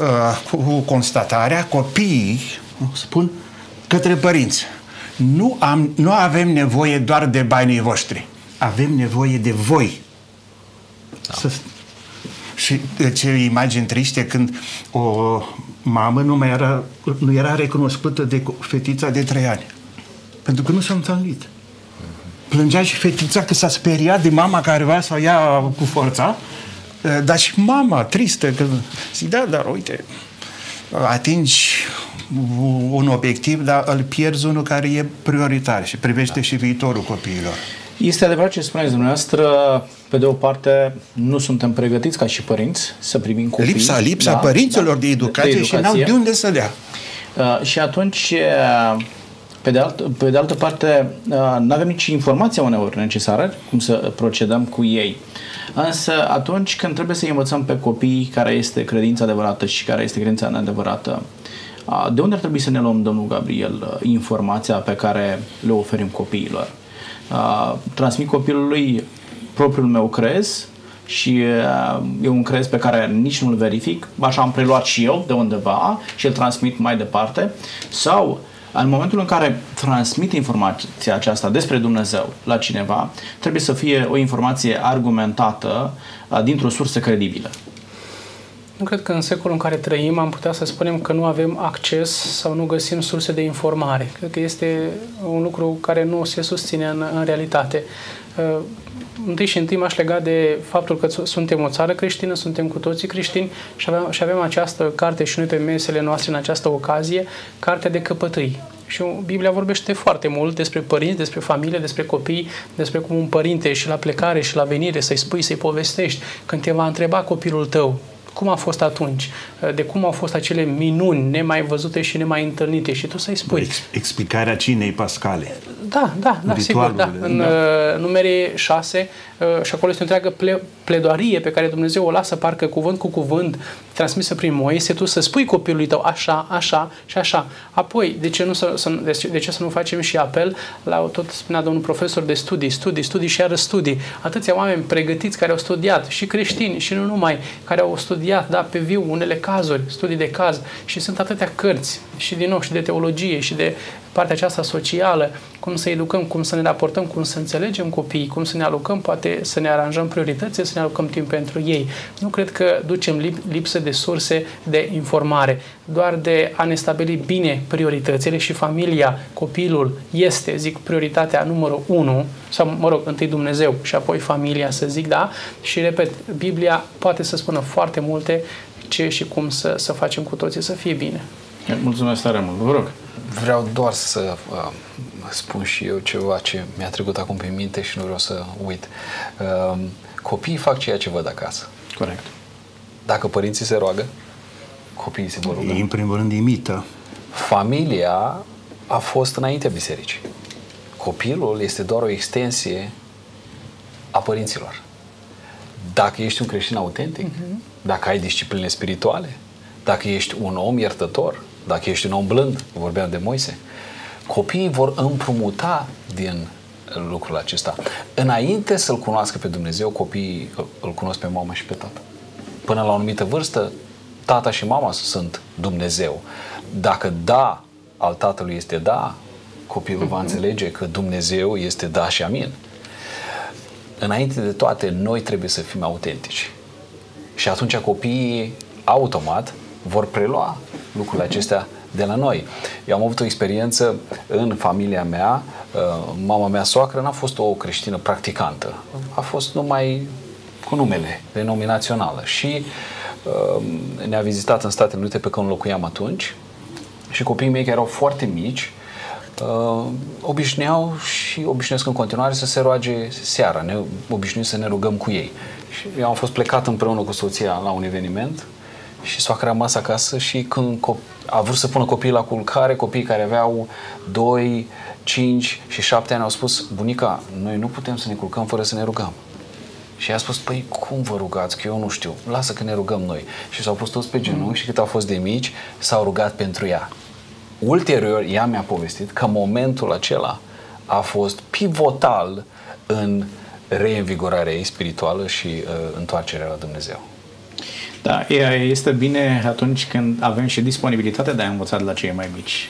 uh, cu constatarea copiii, spun, către părinți. Nu, am, nu avem nevoie doar de banii voștri, avem nevoie de voi Da. Să... Și ce imagini triste când o mamă nu mai era, nu era recunoscută de fetița de trei ani. Pentru că nu s-a întâlnit. Plângea și fetița că s-a speriat de mama care vrea să o ia cu forța, dar și mama tristă că zic, da, dar uite, atingi un obiectiv, dar îl pierzi unul care e prioritar și privește da. și viitorul copiilor. Este adevărat ce spuneți dumneavoastră, pe de o parte nu suntem pregătiți ca și părinți să primim copii. Lipsa, lipsa da, părinților da, de, educație de educație și n-au de unde să dea. Uh, și atunci, uh, pe de, alt, pe de altă parte, uh, nu avem nici informația uneori necesară cum să procedăm cu ei. Însă atunci când trebuie să învățăm pe copii care este credința adevărată și care este credința neadevărată, uh, de unde ar trebui să ne luăm, domnul Gabriel, uh, informația pe care le oferim copiilor? Uh, transmit copilului propriul meu crez și uh, e un crez pe care nici nu-l verific, așa am preluat și eu de undeva și îl transmit mai departe sau în momentul în care transmit informația aceasta despre Dumnezeu la cineva, trebuie să fie o informație argumentată uh, dintr-o sursă credibilă. Nu cred că în secolul în care trăim am putea să spunem că nu avem acces sau nu găsim surse de informare. Cred că este un lucru care nu se susține în, în realitate. Uh, întâi și întâi m-aș lega de faptul că suntem o țară creștină, suntem cu toții creștini și avem, și avem această carte și noi pe mesele noastre în această ocazie, Cartea de Căpătâi. Și Biblia vorbește foarte mult despre părinți, despre familie, despre copii, despre cum un părinte și la plecare și la venire să-i spui, să-i povestești. Când te va întreba copilul tău, cum a fost atunci, de cum au fost acele minuni nemai văzute și nemai întâlnite și tu să-i spui. Ex- explicarea cinei pascale. Da, da, da, sigur, da. În da. Uh, numere 6 uh, și acolo este o întreagă ple- pledoarie pe care Dumnezeu o lasă parcă cuvânt cu cuvânt transmisă prin Moise, tu să spui copilului tău așa, așa și așa. Apoi, de ce, nu să, să, de, ce, de ce să nu facem și apel la, tot spunea domnul profesor de studii, studii, studii și iară studii. Atâția oameni pregătiți care au studiat, și creștini, și nu numai, care au studiat, da, pe viu, unele cazuri, studii de caz și sunt atâtea cărți și din nou și de teologie și de partea aceasta socială, cum să educăm, cum să ne raportăm, cum să înțelegem copiii, cum să ne alocăm, poate să ne aranjăm priorități, să ne alocăm timp pentru ei. Nu cred că ducem lip- lipsă de surse de informare, doar de a ne stabili bine prioritățile și familia, copilul este, zic, prioritatea numărul 1, sau, mă rog, întâi Dumnezeu și apoi familia, să zic, da? Și, repet, Biblia poate să spună foarte multe ce și cum să, să facem cu toții să fie bine. Mulțumesc tare mult. Vă rog. Vreau doar să uh, spun și eu ceva ce mi-a trecut acum pe minte și nu vreau să uit. Uh, copiii fac ceea ce văd acasă. Corect. Dacă părinții se roagă, copiii se vor ruga. Ei, în primul rând, imită. Familia a fost înaintea bisericii. Copilul este doar o extensie a părinților. Dacă ești un creștin autentic, uh-huh. dacă ai discipline spirituale, dacă ești un om iertător, dacă ești un om blând, vorbeam de Moise, copiii vor împrumuta din lucrul acesta. Înainte să-L cunoască pe Dumnezeu, copiii îl cunosc pe mama și pe tată. Până la o anumită vârstă, tata și mama sunt Dumnezeu. Dacă da al tatălui este da, copilul va mhm. înțelege că Dumnezeu este da și amin. Înainte de toate, noi trebuie să fim autentici. Și atunci copiii automat vor prelua lucrurile acestea de la noi. Eu am avut o experiență în familia mea, uh, mama mea soacră n-a fost o creștină practicantă, a fost numai cu numele, denominațională. Și uh, ne-a vizitat în Statele Unite pe când locuiam atunci. Și copiii mei care erau foarte mici uh, obișnuiau și obișnuiesc în continuare să se roage seara, ne obișnuim să ne rugăm cu ei. Și eu am fost plecat împreună cu soția la un eveniment și soacra a rămas acasă și când a vrut să pună copiii la culcare, copiii care aveau 2, 5 și 7 ani au spus, bunica, noi nu putem să ne culcăm fără să ne rugăm. Și a spus, păi cum vă rugați, că eu nu știu, lasă că ne rugăm noi. Și s-au pus toți pe genunchi mm. și cât au fost de mici, s-au rugat pentru ea. Ulterior, ea mi-a povestit că momentul acela a fost pivotal în reînvigorarea ei spirituală și uh, întoarcerea la Dumnezeu. Da, este bine atunci când avem și disponibilitatea de a învăța de la cei mai mici.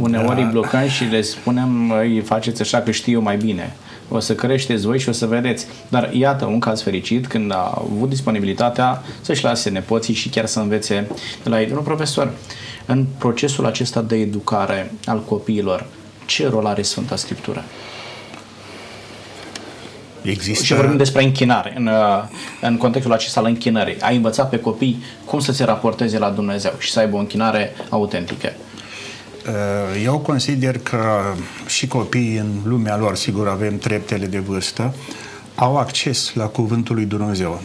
Uneori da. îi blocăm și le spunem, îi faceți așa că știu eu mai bine. o să creșteți voi și o să vedeți. Dar iată un caz fericit când a avut disponibilitatea să-și lase nepoții și chiar să învețe de la ei. Domnul profesor, în procesul acesta de educare al copiilor, ce rol are Sfânta Scriptură? Există... Și vorbim despre închinare, în, în contextul acesta al închinării. Ai învățat pe copii cum să se raporteze la Dumnezeu și să aibă o închinare autentică. Eu consider că și copiii în lumea lor, sigur avem treptele de vârstă, au acces la cuvântul lui Dumnezeu.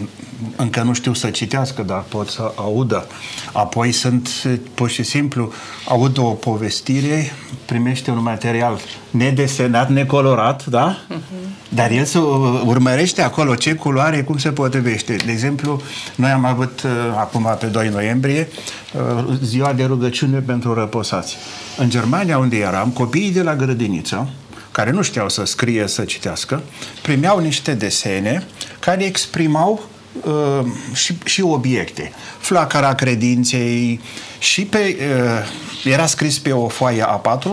Încă nu știu să citească, dar pot să audă. Apoi sunt, pur și simplu, aud o povestire, primește un material nedesenat, necolorat, da? Uh-huh. Dar el se urmărește acolo ce culoare, cum se potrivește. De exemplu, noi am avut uh, acum pe 2 noiembrie uh, ziua de rugăciune pentru răposați. În Germania, unde eram, copiii de la grădiniță, care nu știau să scrie, să citească, primeau niște desene care exprimau uh, și, și obiecte. Flacăra credinței și pe, uh, era scris pe o foaie A4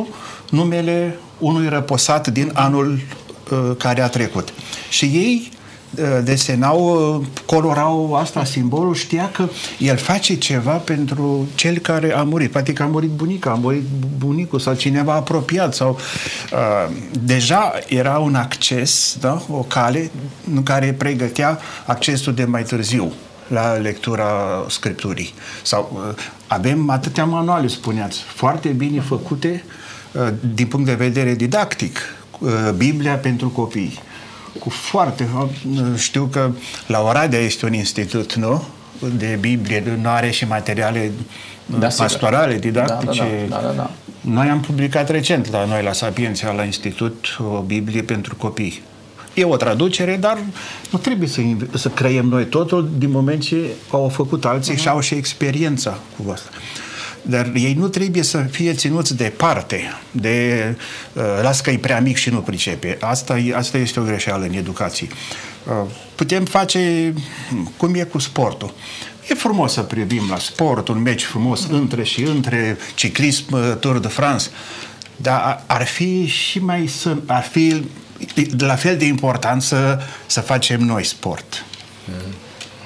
numele unui răposat din anul uh, care a trecut. Și ei Uh, desenau, uh, colorau asta, simbolul, știa că el face ceva pentru cel care a murit. Poate că a murit bunica, a murit bunicul sau cineva apropiat sau uh, deja era un acces, da? o cale în care pregătea accesul de mai târziu la lectura Scripturii. Sau uh, avem atâtea manuale, spuneați, foarte bine făcute uh, din punct de vedere didactic. Uh, Biblia pentru copii cu foarte... Știu că la Oradea este un institut, nu? De Biblie, nu are și materiale da, pastorale, sigur. didactice. Da, da, da, da, da. Noi am publicat recent la noi, la Sapienția, la institut, o Biblie pentru copii. E o traducere, dar nu trebuie să, să creiem noi totul din moment ce au făcut alții uh-huh. și au și experiența cu asta. Dar ei nu trebuie să fie ținuți departe de uh, las că e prea mic și nu pricepe. Asta, asta este o greșeală în educație. Uh, putem face cum e cu sportul. E frumos să privim la sport, un meci frumos între și între, ciclism, uh, Tour de France, dar ar fi și mai ar fi la fel de important să, să facem noi sport. Mm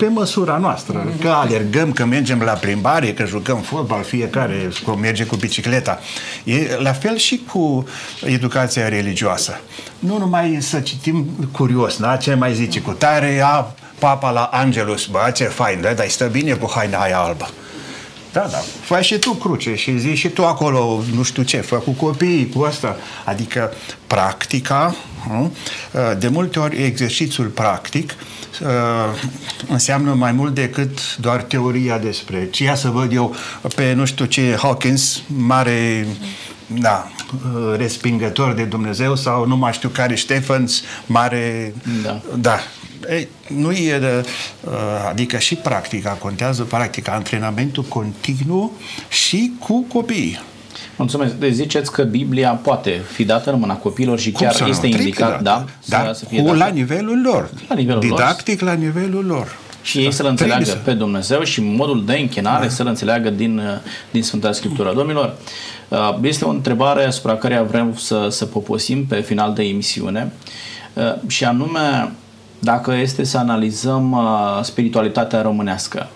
pe măsura noastră. Că alergăm, că mergem la plimbare, că jucăm fotbal, fiecare merge cu bicicleta. E la fel și cu educația religioasă. Nu numai să citim curios, da? ce mai zice cu tare, a, papa la Angelus, bă, ce fain, da? dar stă bine cu haina aia albă. Da, da. Fai și tu cruce și zi și tu acolo, nu știu ce, fă cu copiii, cu asta. Adică practica, nu? de multe ori exercițiul practic uh, înseamnă mai mult decât doar teoria despre ce ia să văd eu pe nu știu ce Hawkins, mare da, uh, respingător de Dumnezeu sau nu mai știu care Stephens, mare da, da ei, nu e de, uh, adică și practica contează, practica, antrenamentul continuu și cu copiii. Mulțumesc. Deci ziceți că Biblia poate fi dată în mâna copiilor și Cum chiar este indicat, da? Da, să fie cu, la nivelul lor. La nivelul Didactic lor. la nivelul lor. Și ei să-L înțeleagă să... pe Dumnezeu și modul de închinare da. să-L înțeleagă din, din Sfânta Scriptură. Domnilor, uh, este o întrebare asupra care vrem să, să poposim pe final de emisiune uh, și anume dacă este să analizăm uh, spiritualitatea românească.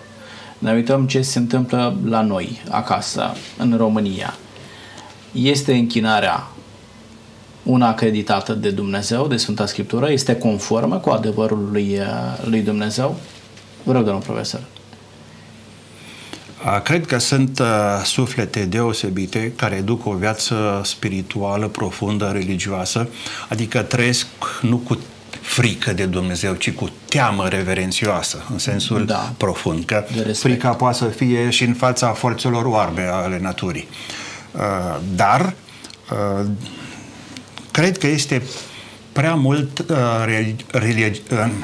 Ne uităm ce se întâmplă la noi, acasă, în România este închinarea una acreditată de Dumnezeu, de Sfânta Scriptură, este conformă cu adevărul lui, uh, lui Dumnezeu? Vă rog, domnul profesor. Cred că sunt uh, suflete deosebite care duc o viață spirituală, profundă, religioasă, adică trăiesc nu cu frică de Dumnezeu, ci cu teamă reverențioasă, în sensul da. profund. Că frica poate să fie și în fața forțelor oarbe ale naturii. Uh, Uh, dar uh, cred că este prea mult uh,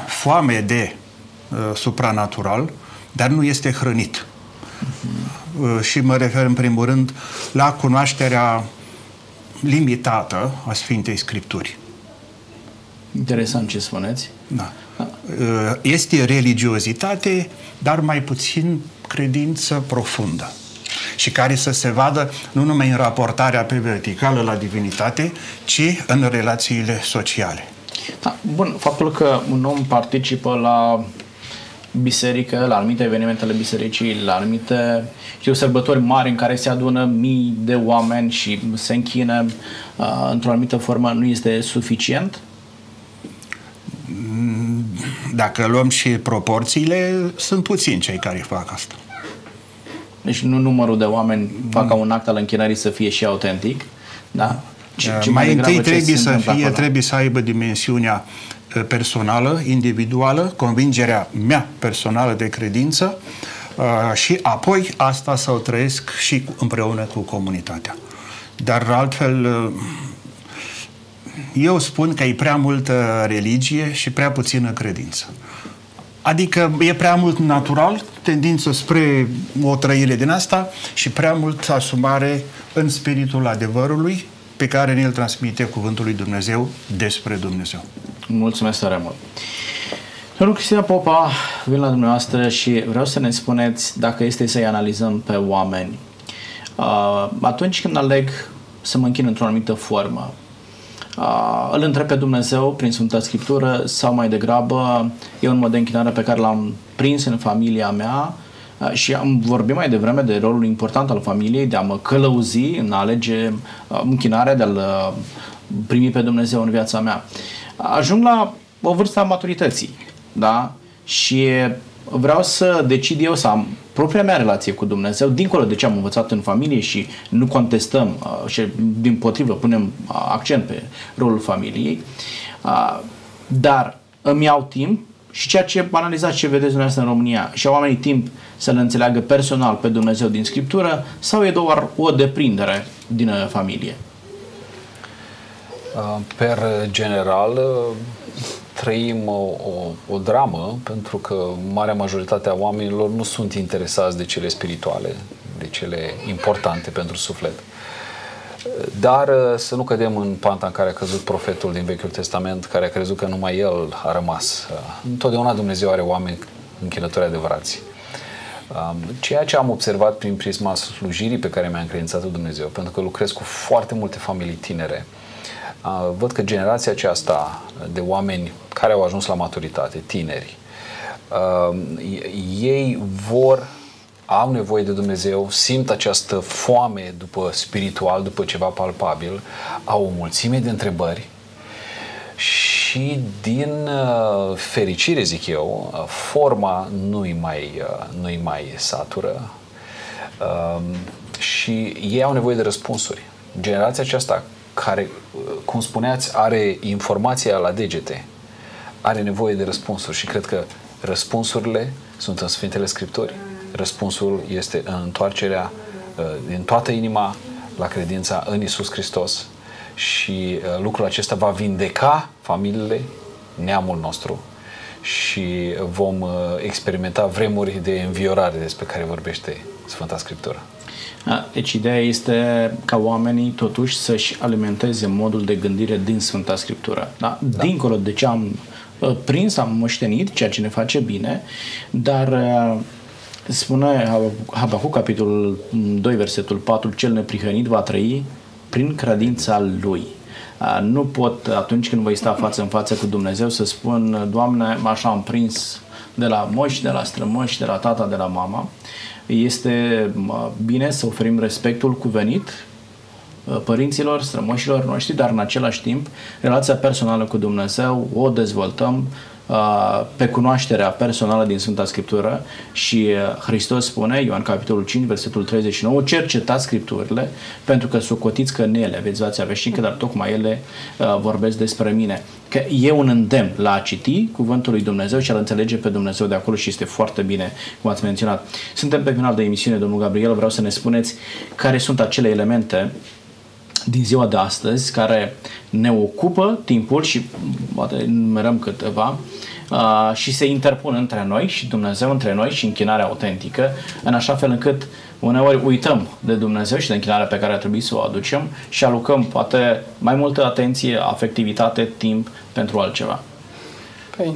foame de supranatural, dar nu este hrănit. Uh-huh. Și mă refer în primul rând la cunoașterea limitată a Sfintei Scripturi. Interesant ce spuneți. Da. Este religiozitate, dar mai puțin credință profundă și care să se vadă nu numai în raportarea pe verticală la divinitate, ci în relațiile sociale. Da, bun, faptul că un om participă la biserică, la anumite evenimente ale bisericii, la anumite știu, sărbători mari în care se adună mii de oameni și se închină uh, într-o anumită formă, nu este suficient? Dacă luăm și proporțiile, sunt puțini cei care fac asta. Deci nu numărul de oameni fac ca un act al închinării să fie și autentic, da? Ce, ce mai, mai întâi trebuie să fie, acolo? trebuie să aibă dimensiunea uh, personală, individuală, convingerea mea personală de credință uh, și apoi asta să o trăiesc și împreună cu comunitatea. Dar altfel uh, eu spun că e prea multă religie și prea puțină credință. Adică e prea mult natural, tendință spre o trăire din asta și prea mult asumare în spiritul adevărului pe care ne-l transmite Cuvântul lui Dumnezeu despre Dumnezeu. Mulțumesc tare mult! Domnul Cristina Popa, vin la dumneavoastră și vreau să ne spuneți dacă este să-i analizăm pe oameni. Uh, atunci când aleg să mă închin într-o anumită formă, uh, îl întreb pe Dumnezeu prin Sfânta Scriptură sau mai degrabă e un mod de închinare pe care l-am prins în familia mea uh, și am vorbit mai devreme de rolul important al familiei de a mă călăuzi în a alege uh, închinarea, de a-L uh, primi pe Dumnezeu în viața mea. Ajung la o vârstă a maturității, da? Și vreau să decid eu să am propria mea relație cu Dumnezeu, dincolo de ce am învățat în familie și nu contestăm și din potrivă punem accent pe rolul familiei, dar îmi iau timp și ceea ce analizați ce vedeți dumneavoastră în România și au oamenii timp să le înțeleagă personal pe Dumnezeu din Scriptură sau e doar o deprindere din uh, familie? Per general, trăim o, o, o dramă pentru că marea majoritate a oamenilor nu sunt interesați de cele spirituale, de cele importante pentru suflet. Dar uh, să nu cădem în panta în care a căzut profetul din Vechiul Testament, care a crezut că numai el a rămas. Uh, întotdeauna Dumnezeu are oameni închinători adevărați. Um, ceea ce am observat prin prisma slujirii pe care mi-a încredințat Dumnezeu, pentru că lucrez cu foarte multe familii tinere, uh, văd că generația aceasta de oameni care au ajuns la maturitate, tineri, ei vor au nevoie de Dumnezeu, simt această foame după spiritual, după ceva palpabil, au o mulțime de întrebări și din uh, fericire, zic eu, uh, forma nu-i mai, uh, nu-i mai satură um, și ei au nevoie de răspunsuri. Generația aceasta care, cum spuneați, are informația la degete, are nevoie de răspunsuri și cred că răspunsurile sunt în Sfintele Scripturi răspunsul este întoarcerea uh, din toată inima la credința în Isus Hristos și uh, lucrul acesta va vindeca familiile, neamul nostru și vom uh, experimenta vremuri de înviorare despre care vorbește Sfânta Scriptură. Deci ideea este ca oamenii totuși să-și alimenteze modul de gândire din Sfânta Scriptură. Da? Da. Dincolo de ce am prins, am moștenit, ceea ce ne face bine, dar Spune Habacuc, capitolul 2, versetul 4, cel neprihănit va trăi prin credința lui. Nu pot, atunci când voi sta față în față cu Dumnezeu, să spun, Doamne, așa am prins de la moși, de la strămoși, de la tata, de la mama. Este bine să oferim respectul cuvenit părinților, strămoșilor noștri, dar în același timp relația personală cu Dumnezeu o dezvoltăm Uh, pe cunoașterea personală din Sfânta Scriptură și uh, Hristos spune, Ioan capitolul 5, versetul 39, cercetați Scripturile pentru că socotiți că în ele veți viața veșnică, dar tocmai ele uh, vorbesc despre mine. Că e un îndemn la a citi cuvântul lui Dumnezeu și a înțelege pe Dumnezeu de acolo și este foarte bine, cum ați menționat. Suntem pe final de emisiune, domnul Gabriel, vreau să ne spuneți care sunt acele elemente din ziua de astăzi care ne ocupă timpul și poate numerăm câteva uh, și se interpun între noi și Dumnezeu între noi și închinarea autentică în așa fel încât uneori uităm de Dumnezeu și de închinarea pe care ar trebui să o aducem și alucăm poate mai multă atenție, afectivitate, timp pentru altceva. Păi,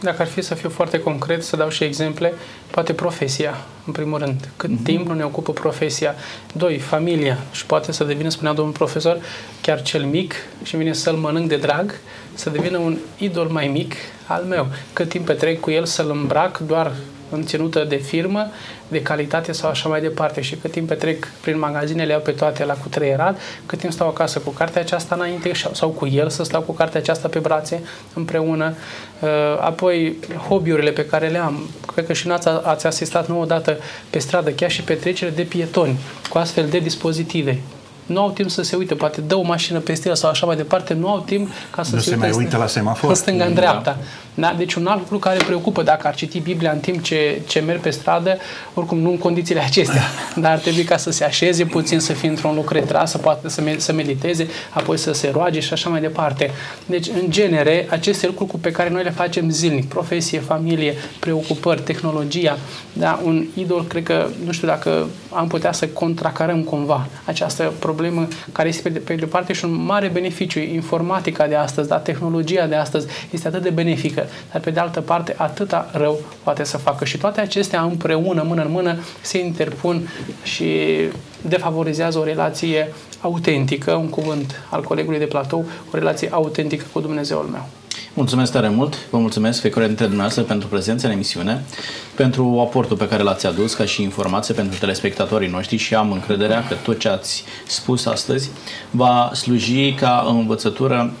dacă ar fi să fiu foarte concret, să dau și exemple, poate profesia, în primul rând. Cât uh-huh. timp nu ne ocupă profesia. Doi, familia. Și poate să devină, spunea domnul profesor, chiar cel mic și vine să-l mănânc de drag, să devină un idol mai mic al meu. Cât timp petrec cu el să-l îmbrac doar în ținută de firmă, de calitate sau așa mai departe. Și cât timp petrec prin magazine, le iau pe toate la cutreierat, cât timp stau acasă cu cartea aceasta înainte sau cu el să stau cu cartea aceasta pe brațe împreună. Uh, apoi, hobby-urile pe care le am. Cred că și nu ați, ați asistat nu odată pe stradă, chiar și petrecere de pietoni cu astfel de dispozitive nu au timp să se uite, poate dă o mașină peste el sau așa mai departe, nu au timp ca să nu se, se mai uită la semafor. În stânga, în dreapta. Da. da. Deci un alt lucru care preocupă dacă ar citi Biblia în timp ce, ce merg pe stradă, oricum nu în condițiile acestea, dar ar trebui ca să se așeze puțin, să fie într-un loc retras, să poată să, me- să mediteze, apoi să se roage și așa mai departe. Deci, în genere, aceste lucruri pe care noi le facem zilnic, profesie, familie, preocupări, tehnologia, da, un idol, cred că, nu știu dacă am putea să contracarăm cumva această problemă care este pe de, pe de parte și un mare beneficiu. Informatica de astăzi, da, tehnologia de astăzi este atât de benefică, dar pe de altă parte atâta rău poate să facă. Și toate acestea împreună, mână în mână, se interpun și defavorizează o relație autentică, un cuvânt al colegului de platou, o relație autentică cu Dumnezeul meu. Mulțumesc tare mult, vă mulțumesc fiecare dintre dumneavoastră pentru prezența în emisiune, pentru aportul pe care l-ați adus ca și informație pentru telespectatorii noștri și am încrederea că tot ce ați spus astăzi va sluji ca învățătură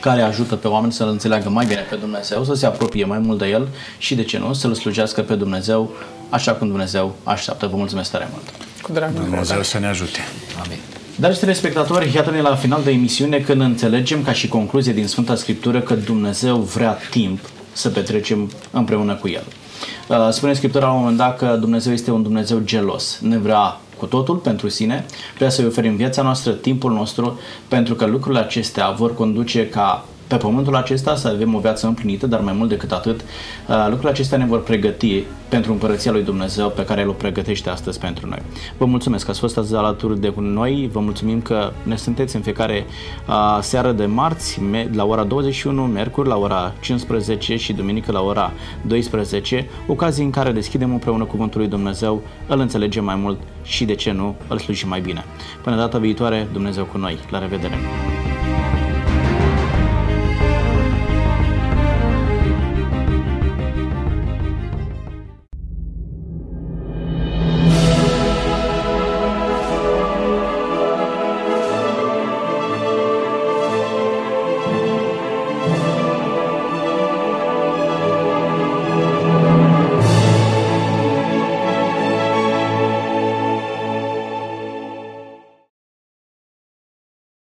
care ajută pe oameni să-L înțeleagă mai bine pe Dumnezeu, să se apropie mai mult de El și, de ce nu, să-L slujească pe Dumnezeu așa cum Dumnezeu așteaptă. Vă mulțumesc tare mult! Cu drag, Dumnezeu să ne ajute! Amin! Dar, telespectatori, iată-ne la final de emisiune când înțelegem ca și concluzie din Sfânta Scriptură că Dumnezeu vrea timp să petrecem împreună cu El. Uh, spune Scriptura la un moment dat că Dumnezeu este un Dumnezeu gelos. Ne vrea cu totul pentru sine, vrea să-i oferim viața noastră, timpul nostru, pentru că lucrurile acestea vor conduce ca pe pământul acesta să avem o viață împlinită, dar mai mult decât atât, uh, lucrurile acestea ne vor pregăti pentru împărăția lui Dumnezeu pe care el o pregătește astăzi pentru noi. Vă mulțumesc că ați fost azi alături de noi, vă mulțumim că ne sunteți în fiecare uh, seară de marți la ora 21, miercuri la ora 15 și duminică la ora 12, ocazii în care deschidem împreună cuvântul lui Dumnezeu, îl înțelegem mai mult și de ce nu, îl slujim mai bine. Până data viitoare, Dumnezeu cu noi. La revedere!